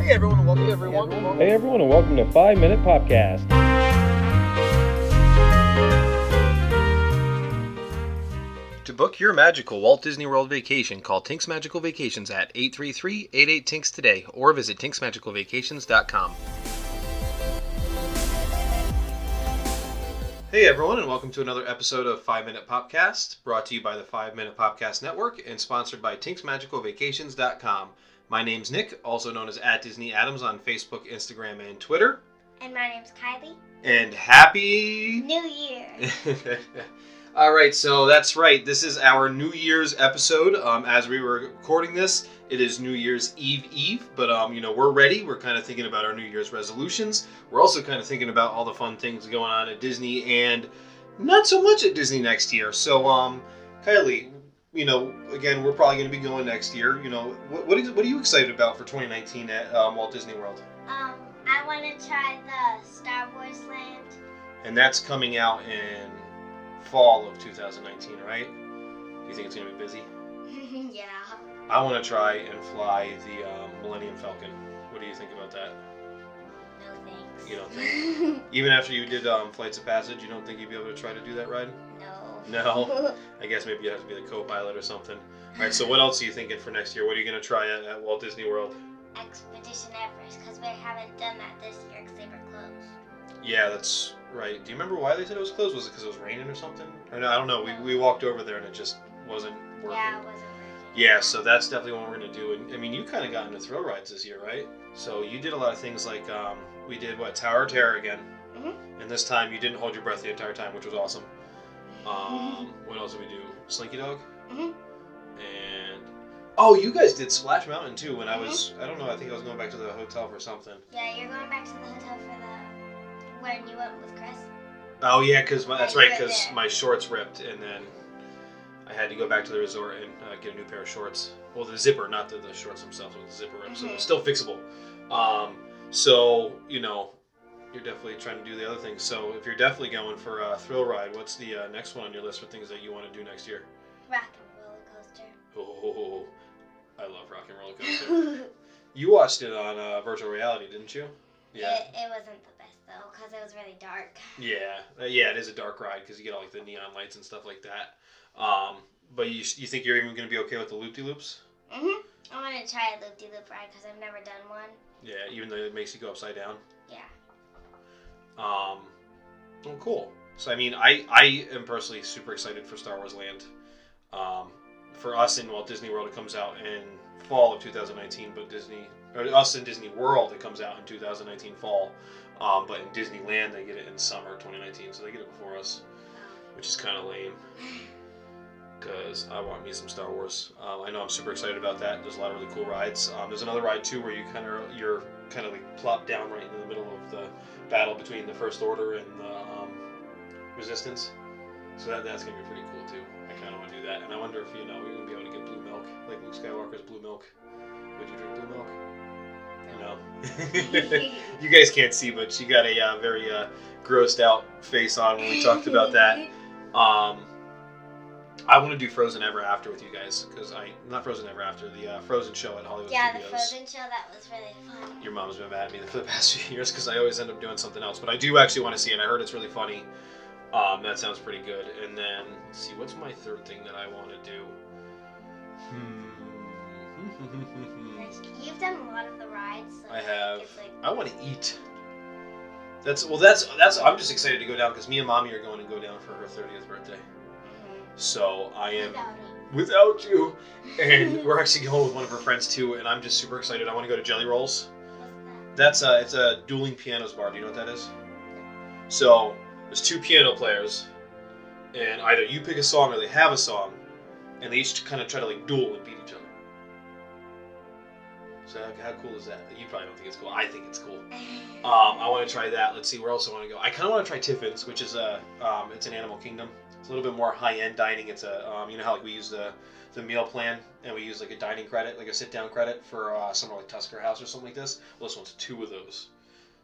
Hey everyone, and welcome. Hey everyone. Hey everyone, and welcome to Five Minute Popcast. To book your magical Walt Disney World vacation, call Tinks Magical Vacations at 833-88-TINKS today or visit tinksmagicalvacations.com. Hey everyone, and welcome to another episode of 5 Minute Popcast, brought to you by the 5 Minute Popcast Network and sponsored by tinksmagicalvacations.com. My name's Nick, also known as at Disney Adams on Facebook, Instagram, and Twitter. And my name's Kylie. And happy New Year. All right, so that's right. This is our New Year's episode. Um, as we were recording this, it is New Year's Eve Eve, but um, you know we're ready. We're kind of thinking about our New Year's resolutions. We're also kind of thinking about all the fun things going on at Disney and not so much at Disney next year. So, um, Kylie, you know, again, we're probably going to be going next year. You know, what what, is, what are you excited about for 2019 at um, Walt Disney World? um, I want to try the Star Wars land. And that's coming out in fall of 2019, right? Do you think it's going to be busy? yeah. I want to try and fly the um, Millennium Falcon. What do you think about that? No thanks. You don't think? Even after you did um, Flights of Passage, you don't think you'd be able to try to do that ride? no. No. I guess maybe you have to be the co-pilot or something. All right. So what else are you thinking for next year? What are you going to try at, at Walt Disney World? Expedition Everest, because we haven't done that this year because they were closed. Yeah, that's right. Do you remember why they said it was closed? Was it because it was raining or something? Or no, I don't know. We, we walked over there and it just wasn't working. Yeah, it wasn't. Yeah, so that's definitely what we're gonna do. And I mean, you kind of got into thrill rides this year, right? So you did a lot of things like um, we did what Tower of Terror again, Mhm. and this time you didn't hold your breath the entire time, which was awesome. Um, what else did we do? Slinky Dog, Mhm. and oh, you guys did Splash Mountain too. When I was, I don't know, I think I was going back to the hotel for something. Yeah, you're going back to the hotel for the when you went with Chris. Oh yeah, because that's right, because my shorts ripped, and then I had to go back to the resort and uh, get a new pair of shorts. Well, the zipper, not the, the shorts themselves, but the zipper ripped, so Mhm. it's still fixable. Um, so you know, you're definitely trying to do the other things. So if you're definitely going for a thrill ride, what's the uh, next one on your list for things that you want to do next year? Rock and roller coaster. Oh, I love rock and roller coaster. you watched it on uh, virtual reality, didn't you? Yeah. It, it wasn't the best though, because it was really dark. Yeah, uh, yeah, it is a dark ride because you get all like the neon lights and stuff like that. Um, but you, you think you're even going to be okay with the loop de loops? Mhm. I want to try a loop de loop ride because I've never done one. Yeah, even though it makes you go upside down. Yeah. Um, oh, cool. So I mean, I I am personally super excited for Star Wars Land. Um, for us in Walt Disney World, it comes out in fall of 2019, but Disney or us in Disney World, it comes out in 2019 fall. Um, but in Disneyland, they get it in summer 2019, so they get it before us, which is kind of lame. Because I want me some Star Wars. Um, I know I'm super excited about that. There's a lot of really cool rides. Um, there's another ride too where you kind of you're kind of like plopped down right in the middle of the battle between the First Order and the um, Resistance. So that, that's gonna be pretty cool too. I kind of want to do that, and I wonder if you know we're gonna be able to get blue milk, like Luke Skywalker's blue milk. Would you drink blue milk? You guys can't see, but she got a uh, very uh, grossed out face on when we talked about that. Um, I want to do Frozen Ever After with you guys because I not Frozen Ever After the uh, Frozen show at Hollywood Yeah, the Frozen show that was really fun. Your mom's been mad at me for the past few years because I always end up doing something else. But I do actually want to see it. I heard it's really funny. Um, that sounds pretty good. And then let's see, what's my third thing that I want to do? Hmm. You've done a lot of the rides. So I have. Like, I want to eat. That's well. That's that's. I'm just excited to go down because me and mommy are going to go down for her 30th birthday. mhm. So I am Without without you, and we're actually going with one of her friends too. And I'm just super excited. I want to go to Jelly Rolls. That? That's a it's a dueling pianos bar. Do you know what that is? So there's two piano players, and either you pick a song or they have a song, and they each kind of try to like duel and beat each other. So how, how cool is that? You probably don't think it's cool. I think it's cool. Um, I want to try that. Let's see where else I want to go. I kind of want to try Tiffin's, which is a um, it's an Animal Kingdom. It's a little bit more high end dining. It's a um, you know how like we use the the meal plan and we use like a dining credit, like a sit down credit for uh, somewhere like Tusker House or something like this. Well, this one's two of those.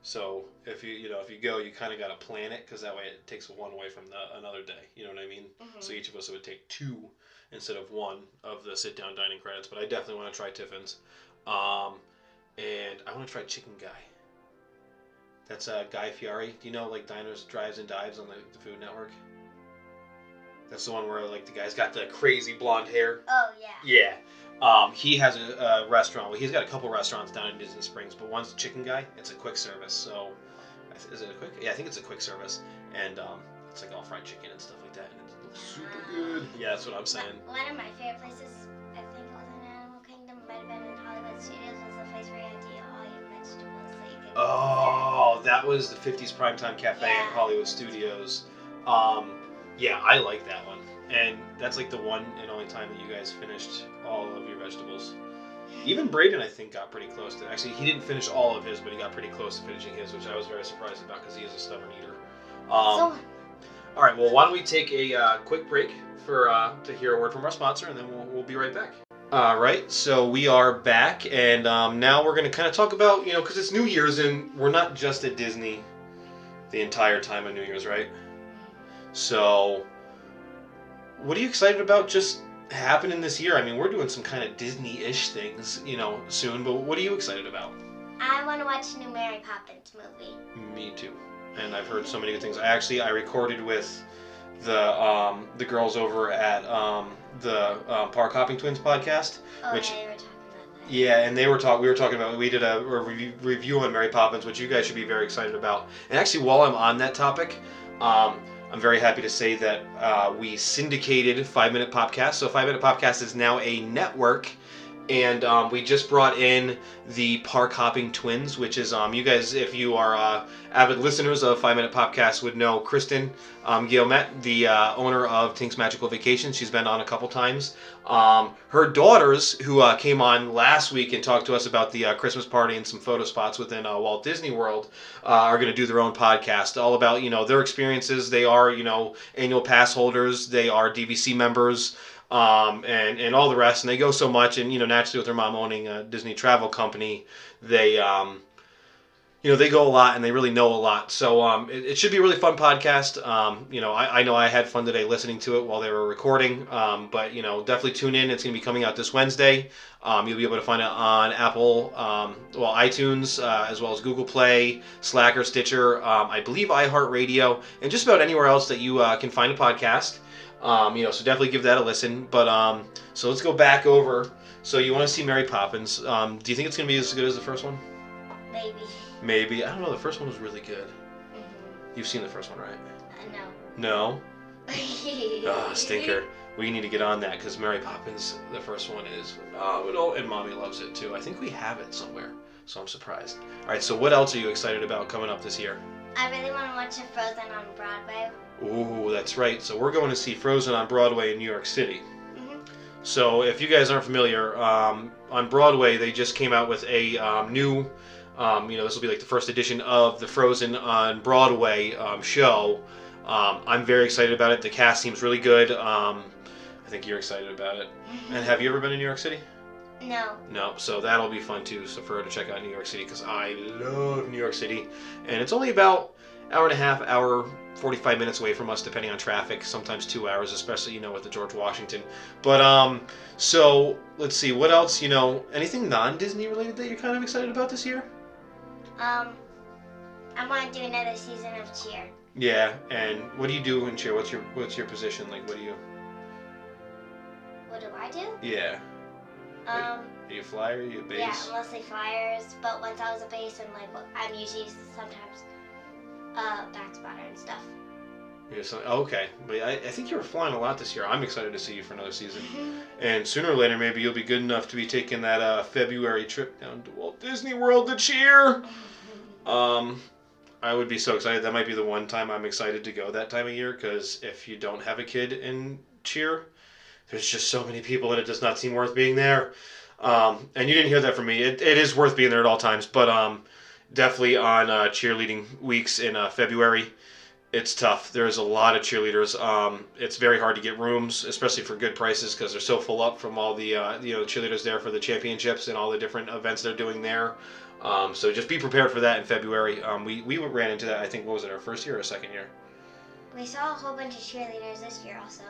So if you you know if you go, you kind of got to plan it because that way it takes one away from the another day. You know what I mean? Mhm. So each of us would take two instead of one of the sit down dining credits. But I definitely want to try Tiffin's. Um, and I want to try Chicken Guy. That's uh, Guy Fieri. Do you know like Diners, Drives, and Dives on the, the Food Network? That's the one where like the guy's got the crazy blonde hair. Oh yeah. Yeah. Um, he has a, a restaurant. Well, he's got a couple restaurants down in Disney Springs, but one's Chicken Guy. It's a quick service. So, is it a quick? Yeah, I think it's a quick service, and um, it's like all fried chicken and stuff like that, and it looks super good. Yeah, that's what I'm saying. One of my favorite places, Oh, that was the 50s Primetime Cafe in Yeah. Hollywood Studios. Um, yeah, I like that one. And that's like the one and only time that you guys finished all of your vegetables. Even Braden, I think, got pretty close to. Actually, he didn't finish all of his, but he got pretty close to finishing his, which I was very surprised about because he is a stubborn eater. Um, So, all right, well, why don't we take a uh, quick break for uh, to hear a word from our sponsor, and then we'll, we'll be right back. All right, so we are back, and um, now we're going to kind of talk about, you know, because it's New Year's, and we're not just at Disney the entire time of New Year's, right? So, what are you excited about just happening this year? I mean, we're doing some kind of Disney-ish things, you know, soon, but what are you excited about? I want to watch the new Mary Poppins movie. Me too. And I've heard so many good things. I actually I recorded with the um, the girls over at um, the um, Park Hopping Twins podcast. Oh, Which- yeah, you were talking about that. Yeah, and they were talking. We were talking about. We did a, a review, review on Mary Poppins, which you guys should be very excited about. And actually, while I'm on that topic, um, I'm very happy to say that uh, we syndicated Five Minute Popcast. So Five Minute Popcast is now a network. And um, we just brought in the Park Hopping Twins, which is um, you guys, if you are uh, avid listeners of Five Minute Popcast, would know Kristen um, Guillemette, the uh, owner of Tink's Magical Vacation. She's been on a couple times. Um, her daughters, who uh, came on last week and talked to us about the uh, Christmas party and some photo spots within uh, Walt Disney World, uh, are going to do their own podcast, all about you know their experiences. They are you know annual pass holders. They are DVC members. Um, and, and all the rest, and they go so much, and you know, naturally with their mom owning a Disney travel company, they, um, you know, they go a lot and they really know a lot. So um, it, it should be a really fun podcast. Um, you know, I, I know I had fun today listening to it while they were recording. Um, but you know, definitely tune in. It's going to be coming out this Wednesday. Um, you'll be able to find it on Apple, um, well, iTunes, uh, as well as Google Play, Slacker, Stitcher, um, I believe iHeartRadio, and just about anywhere else that you uh, can find a podcast. Um, you know, so definitely give that a listen. But um, so let's go back over. So you want to see Mary Poppins? Um, do you think it's going to be as good as the first one? Maybe. Maybe. I don't know. The first one was really good. Mhm. You've seen the first one, right? Uh, No. no. Ah, stinker. We need to get on that because Mary Poppins, the first one, is phenomenal, and Mommy loves it too. I think we have it somewhere, so I'm surprised. All right, so what else are you excited about coming up this year? I really want to watch a Frozen on Broadway. Ooh, that's right. So we're going to see Frozen on Broadway in New York City. hmm So if you guys aren't familiar, um, on Broadway they just came out with a um, new, um, you know, this will be like the first edition of the Frozen on Broadway um, show. Um, I'm very excited about it. The cast seems really good. Um, I think you're excited about it. And have you ever been to New York City? No. No, so that'll be fun too. So for her to check out New York City because I love New York City, and it's only about hour and a half, hour, 45 minutes away from us, depending on traffic. Sometimes two hours, especially you know with the George Washington. But um, so let's see, what else? You know, anything non-Disney related that you're kind of excited about this year? Um, I want to do another season of Cheer. Yeah, and what do you do in cheer? What's your what's your position? Like, what do you? What do I do? Yeah, Um, are you a flyer? Are you a base? yeah, mostly flyers. But once I was a base, and like I'm usually sometimes uh back spotter and stuff. Some- oh, okay, but I, I think you were flying a lot this year. I'm excited to see you for another season. And sooner or later, maybe you'll be good enough to be taking that uh, February trip down to Walt Disney World to cheer. Um, I would be so excited. That might be the one time I'm excited to go that time of year because if you don't have a kid in cheer, there's just so many people and it does not seem worth being there. Um, and you didn't hear that from me. It, it is worth being there at all times, but um, definitely on uh, cheerleading weeks in uh, February, it's tough. There's a lot of cheerleaders. Um, it's very hard to get rooms, especially for good prices, because they're so full up from all the uh, you know cheerleaders there for the championships and all the different events they're doing there. Um, so just be prepared for that in February. Um, we we ran into that. I think what was it our first year or second year? we saw a whole bunch of cheerleaders this year also.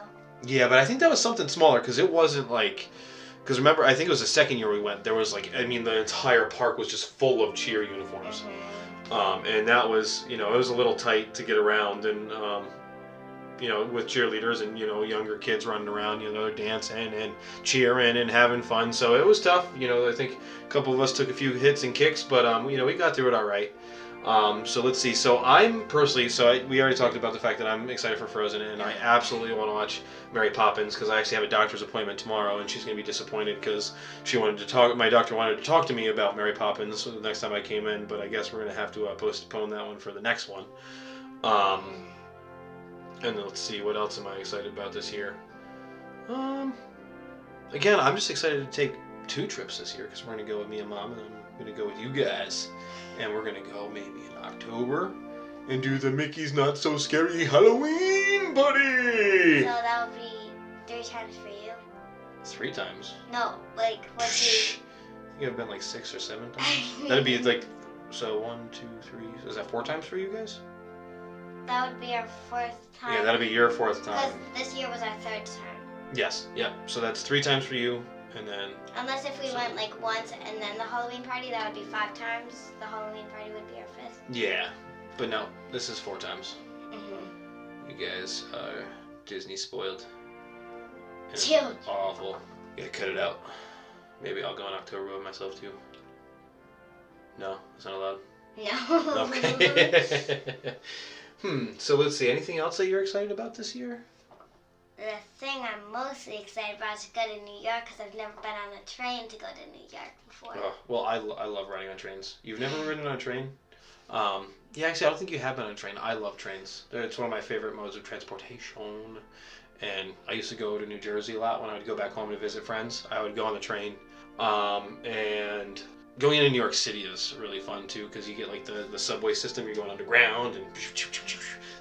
Yeah, but I think that was something smaller because it wasn't like Because remember, I think it was the second year we went. There was like, I mean, the entire park was just full of cheer uniforms, um, and that was, you know, it was a little tight to get around, and um, you know, with cheerleaders and you know younger kids running around, you know, they're dancing and cheering and having fun. So it was tough. You know, I think a couple of us took a few hits and kicks, but um, you know, we got through it all right. Um, so let's see. So I'm personally, so I, we already talked about the fact that I'm excited for Frozen, and I absolutely want to watch Mary Poppins because I actually have a doctor's appointment tomorrow, and she's gonna be disappointed because she wanted to talk. My doctor wanted to talk to me about Mary Poppins the next time I came in, but I guess we're gonna have to uh, postpone that one for the next one. Um, and let's see, what else am I excited about this year? Um, again, I'm just excited to take two trips this year because we're gonna go with me and mom, and I'm gonna go with you guys, and we're gonna go maybe in October and do the Mickey's Not So Scary Halloween Party. So that would be three times for you. Three times. No, like what do I think I've been like six or seven times. That'd be like, so one, two, three. Is that four times for you guys? That would be our fourth time. Yeah, that'd be your fourth time. Because this year was our third time. Yes. Yep. So that's three times for you, and then Unless if we So- went like once and then the Halloween party, that would be five times. The Halloween party would be our fifth. yeah. But no, this is four times. Mm-hmm. You guys are Disney spoiled. Chill. Awful. Yeah, cut it out. Maybe I'll go in October by myself too. No, it's not allowed. No. Okay. hmm. So let's see. Anything else that you're excited about this year? The thing I'm mostly excited about is to go to New York because I've never been on a train to go to New York before. Oh, well, I, lo- I love riding on trains. You've never ridden on a train? Um, yeah, actually, I don't think you have been on a train. I love trains. It's one of my favorite modes of transportation. And I used to go to New Jersey a lot when I would go back home to visit friends. I would go on the train. Um, and going into New York City is really fun too because you get like the, the subway system. You're going underground and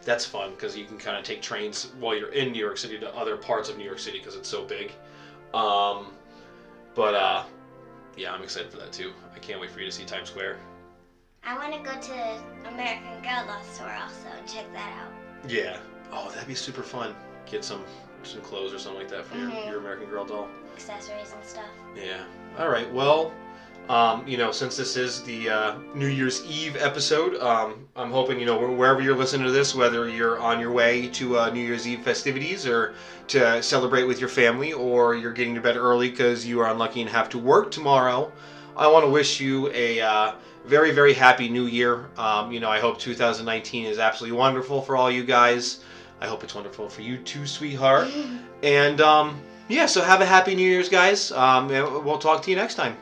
that's fun because you can kind of take trains while you're in New York City to other parts of New York City because it's so big. Um, but uh, yeah, I'm excited for that too. I can't wait for you to see Times Square. I want to go to American Girl Doll store also and check that out. Yeah. Oh, that'd be super fun. Get some some clothes or something like that for Mhm. your, your American Girl doll. Accessories and stuff. Yeah. All right. Well, um, you know, since this is the uh, New Year's Eve episode, um, I'm hoping you know wherever you're listening to this, whether you're on your way to uh, New Year's Eve festivities or to celebrate with your family, or you're getting to bed early because you are unlucky and have to work tomorrow, I want to wish you a uh, very, very happy New Year. Um, you know, I hope 2019 is absolutely wonderful for all you guys. I hope it's wonderful for you too, sweetheart. And um, yeah, so have a happy New Year's, guys. Um, and we'll talk to you next time.